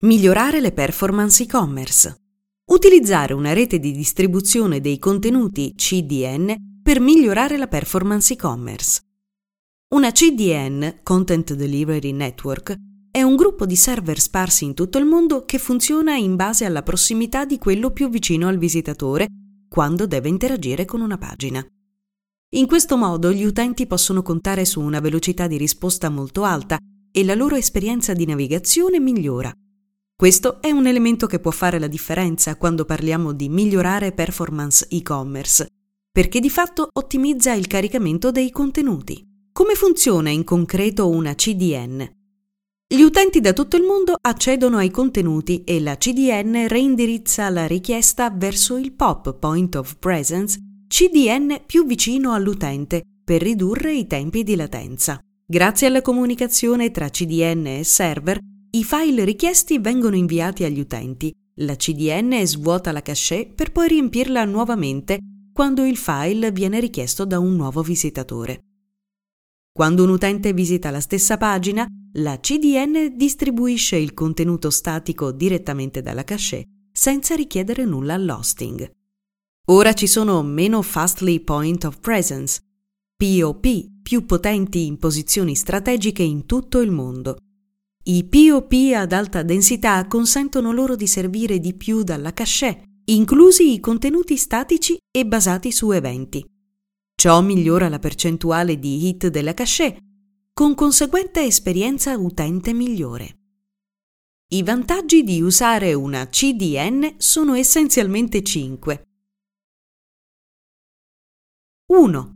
Migliorare le performance e-commerce. Utilizzare una rete di distribuzione dei contenuti CDN per migliorare la performance e-commerce. Una CDN, Content Delivery Network, è un gruppo di server sparsi in tutto il mondo che funziona in base alla prossimità di quello più vicino al visitatore quando deve interagire con una pagina. In questo modo gli utenti possono contare su una velocità di risposta molto alta e la loro esperienza di navigazione migliora. Questo è un elemento che può fare la differenza quando parliamo di migliorare performance e-commerce, perché di fatto ottimizza il caricamento dei contenuti. Come funziona in concreto una CDN? Gli utenti da tutto il mondo accedono ai contenuti e la CDN reindirizza la richiesta verso il POP Point of Presence CDN più vicino all'utente per ridurre i tempi di latenza. Grazie alla comunicazione tra CDN e server, i file richiesti vengono inviati agli utenti. La CDN svuota la cache per poi riempirla nuovamente quando il file viene richiesto da un nuovo visitatore. Quando un utente visita la stessa pagina, la CDN distribuisce il contenuto statico direttamente dalla cache senza richiedere nulla all'hosting. Ora ci sono meno Fastly Point of Presence, POP, più potenti in posizioni strategiche in tutto il mondo. I POP ad alta densità consentono loro di servire di più dalla cache, inclusi i contenuti statici e basati su eventi. Ciò migliora la percentuale di hit della cache, con conseguente esperienza utente migliore. I vantaggi di usare una CDN sono essenzialmente 5. 1.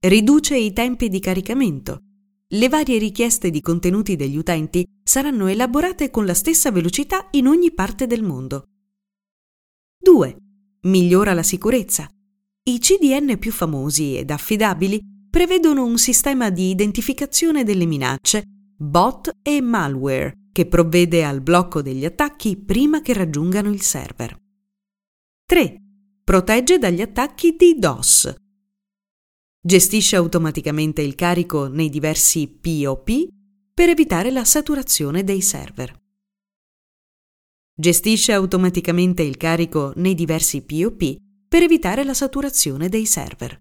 Riduce i tempi di caricamento le varie richieste di contenuti degli utenti saranno elaborate con la stessa velocità in ogni parte del mondo. 2. Migliora la sicurezza. I CDN più famosi ed affidabili prevedono un sistema di identificazione delle minacce, bot e malware, che provvede al blocco degli attacchi prima che raggiungano il server. 3. Protegge dagli attacchi di DOS, Gestisce automaticamente il carico nei diversi POP per evitare la saturazione dei server. Gestisce automaticamente il carico nei diversi POP per evitare la saturazione dei server.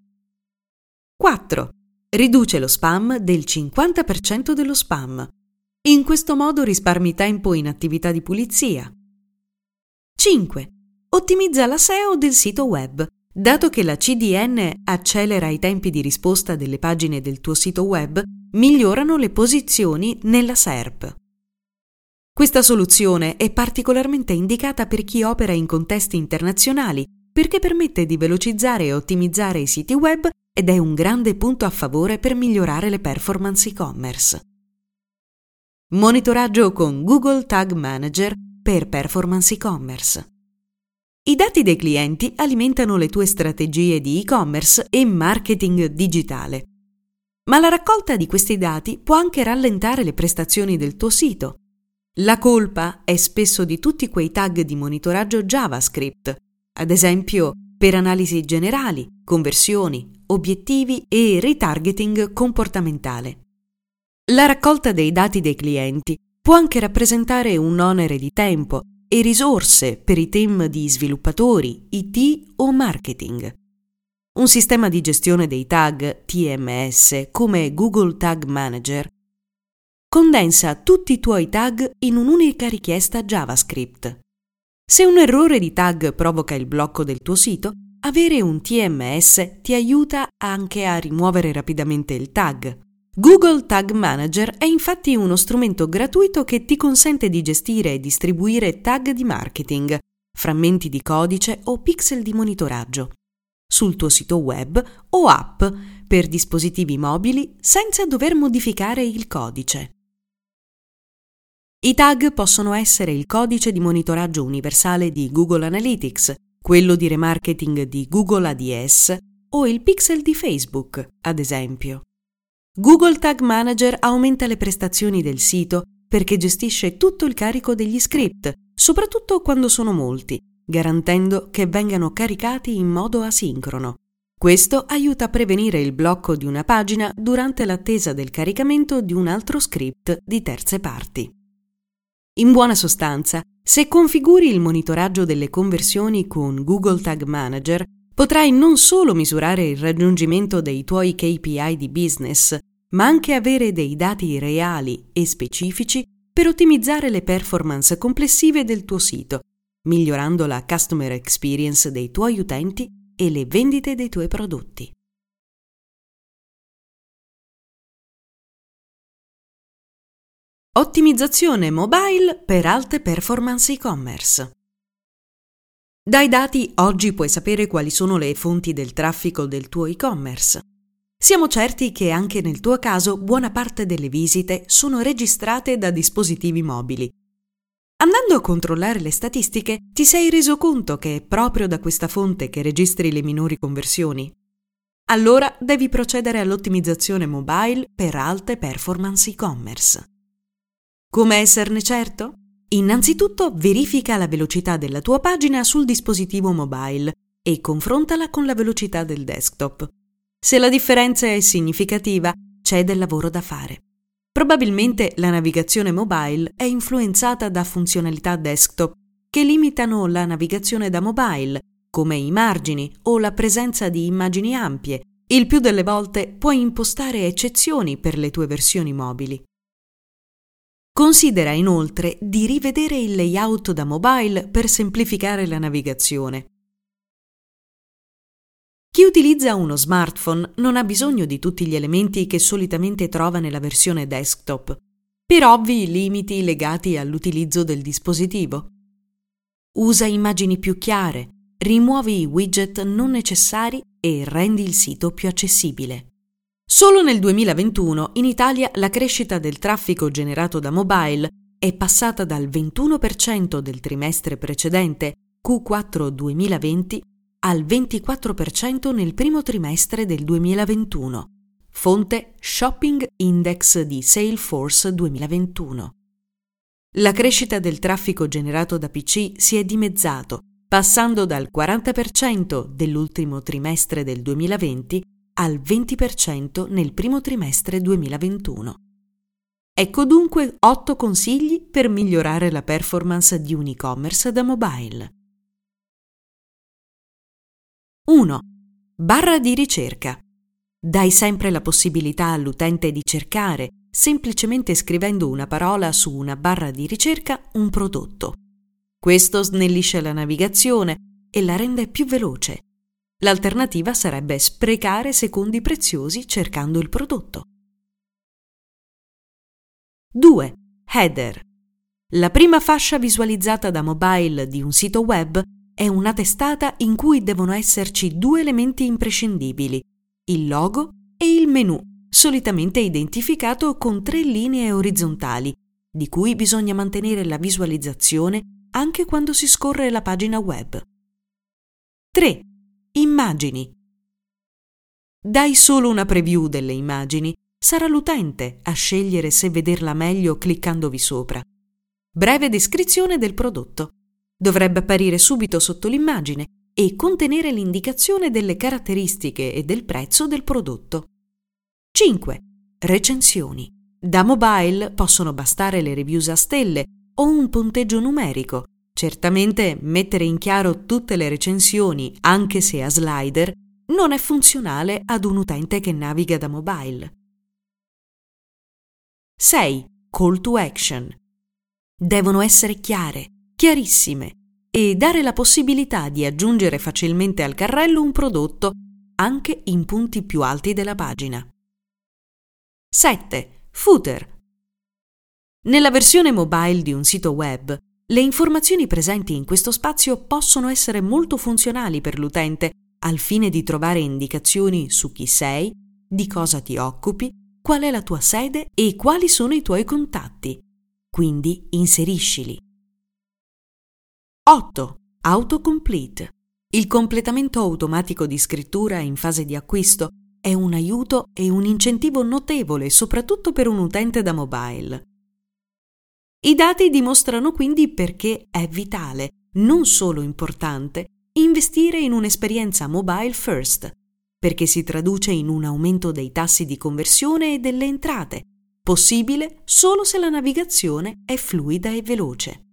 4. Riduce lo spam del 50% dello spam. In questo modo risparmi tempo in attività di pulizia. 5. Ottimizza la SEO del sito web Dato che la CDN accelera i tempi di risposta delle pagine del tuo sito web, migliorano le posizioni nella SERP. Questa soluzione è particolarmente indicata per chi opera in contesti internazionali perché permette di velocizzare e ottimizzare i siti web ed è un grande punto a favore per migliorare le performance e-commerce. Monitoraggio con Google Tag Manager per performance e-commerce. I dati dei clienti alimentano le tue strategie di e-commerce e marketing digitale. Ma la raccolta di questi dati può anche rallentare le prestazioni del tuo sito. La colpa è spesso di tutti quei tag di monitoraggio JavaScript, ad esempio per analisi generali, conversioni, obiettivi e retargeting comportamentale. La raccolta dei dati dei clienti può anche rappresentare un onere di tempo e risorse per i team di sviluppatori, IT o marketing. Un sistema di gestione dei tag TMS come Google Tag Manager condensa tutti i tuoi tag in un'unica richiesta JavaScript. Se un errore di tag provoca il blocco del tuo sito, avere un TMS ti aiuta anche a rimuovere rapidamente il tag, Google Tag Manager è infatti uno strumento gratuito che ti consente di gestire e distribuire tag di marketing, frammenti di codice o pixel di monitoraggio sul tuo sito web o app per dispositivi mobili senza dover modificare il codice. I tag possono essere il codice di monitoraggio universale di Google Analytics, quello di remarketing di Google ADS o il pixel di Facebook, ad esempio. Google Tag Manager aumenta le prestazioni del sito perché gestisce tutto il carico degli script, soprattutto quando sono molti, garantendo che vengano caricati in modo asincrono. Questo aiuta a prevenire il blocco di una pagina durante l'attesa del caricamento di un altro script di terze parti. In buona sostanza, se configuri il monitoraggio delle conversioni con Google Tag Manager, potrai non solo misurare il raggiungimento dei tuoi KPI di business, ma anche avere dei dati reali e specifici per ottimizzare le performance complessive del tuo sito, migliorando la customer experience dei tuoi utenti e le vendite dei tuoi prodotti. Ottimizzazione mobile per alte performance e-commerce. Dai dati oggi puoi sapere quali sono le fonti del traffico del tuo e-commerce. Siamo certi che anche nel tuo caso buona parte delle visite sono registrate da dispositivi mobili. Andando a controllare le statistiche, ti sei reso conto che è proprio da questa fonte che registri le minori conversioni? Allora devi procedere all'ottimizzazione mobile per alte performance e-commerce. Come esserne certo? Innanzitutto verifica la velocità della tua pagina sul dispositivo mobile e confrontala con la velocità del desktop. Se la differenza è significativa, c'è del lavoro da fare. Probabilmente la navigazione mobile è influenzata da funzionalità desktop che limitano la navigazione da mobile, come i margini o la presenza di immagini ampie. Il più delle volte puoi impostare eccezioni per le tue versioni mobili. Considera inoltre di rivedere il layout da mobile per semplificare la navigazione. Chi utilizza uno smartphone non ha bisogno di tutti gli elementi che solitamente trova nella versione desktop, per ovvi limiti legati all'utilizzo del dispositivo. Usa immagini più chiare, rimuovi i widget non necessari e rendi il sito più accessibile. Solo nel 2021 in Italia la crescita del traffico generato da mobile è passata dal 21% del trimestre precedente, Q4 2020, al 24% nel primo trimestre del 2021. Fonte Shopping Index di Salesforce 2021. La crescita del traffico generato da PC si è dimezzato, passando dal 40% dell'ultimo trimestre del 2020 al 20% nel primo trimestre 2021. Ecco dunque 8 consigli per migliorare la performance di un e-commerce da mobile. 1. Barra di ricerca. Dai sempre la possibilità all'utente di cercare, semplicemente scrivendo una parola su una barra di ricerca, un prodotto. Questo snellisce la navigazione e la rende più veloce L'alternativa sarebbe sprecare secondi preziosi cercando il prodotto. 2. Header. La prima fascia visualizzata da mobile di un sito web è una testata in cui devono esserci due elementi imprescindibili, il logo e il menu, solitamente identificato con tre linee orizzontali, di cui bisogna mantenere la visualizzazione anche quando si scorre la pagina web. 3. Immagini. Dai solo una preview delle immagini, sarà l'utente a scegliere se vederla meglio cliccandovi sopra. Breve descrizione del prodotto. Dovrebbe apparire subito sotto l'immagine e contenere l'indicazione delle caratteristiche e del prezzo del prodotto. 5. Recensioni. Da mobile possono bastare le reviews a stelle o un punteggio numerico Certamente mettere in chiaro tutte le recensioni, anche se a slider, non è funzionale ad un utente che naviga da mobile. 6. Call to action. Devono essere chiare, chiarissime e dare la possibilità di aggiungere facilmente al carrello un prodotto anche in punti più alti della pagina. 7. Footer. Nella versione mobile di un sito web le informazioni presenti in questo spazio possono essere molto funzionali per l'utente al fine di trovare indicazioni su chi sei, di cosa ti occupi, qual è la tua sede e quali sono i tuoi contatti. Quindi inseriscili. 8. Autocomplete. Il completamento automatico di scrittura in fase di acquisto è un aiuto e un incentivo notevole soprattutto per un utente da mobile. I dati dimostrano quindi perché è vitale, non solo importante, investire in un'esperienza mobile first, perché si traduce in un aumento dei tassi di conversione e delle entrate, possibile solo se la navigazione è fluida e veloce.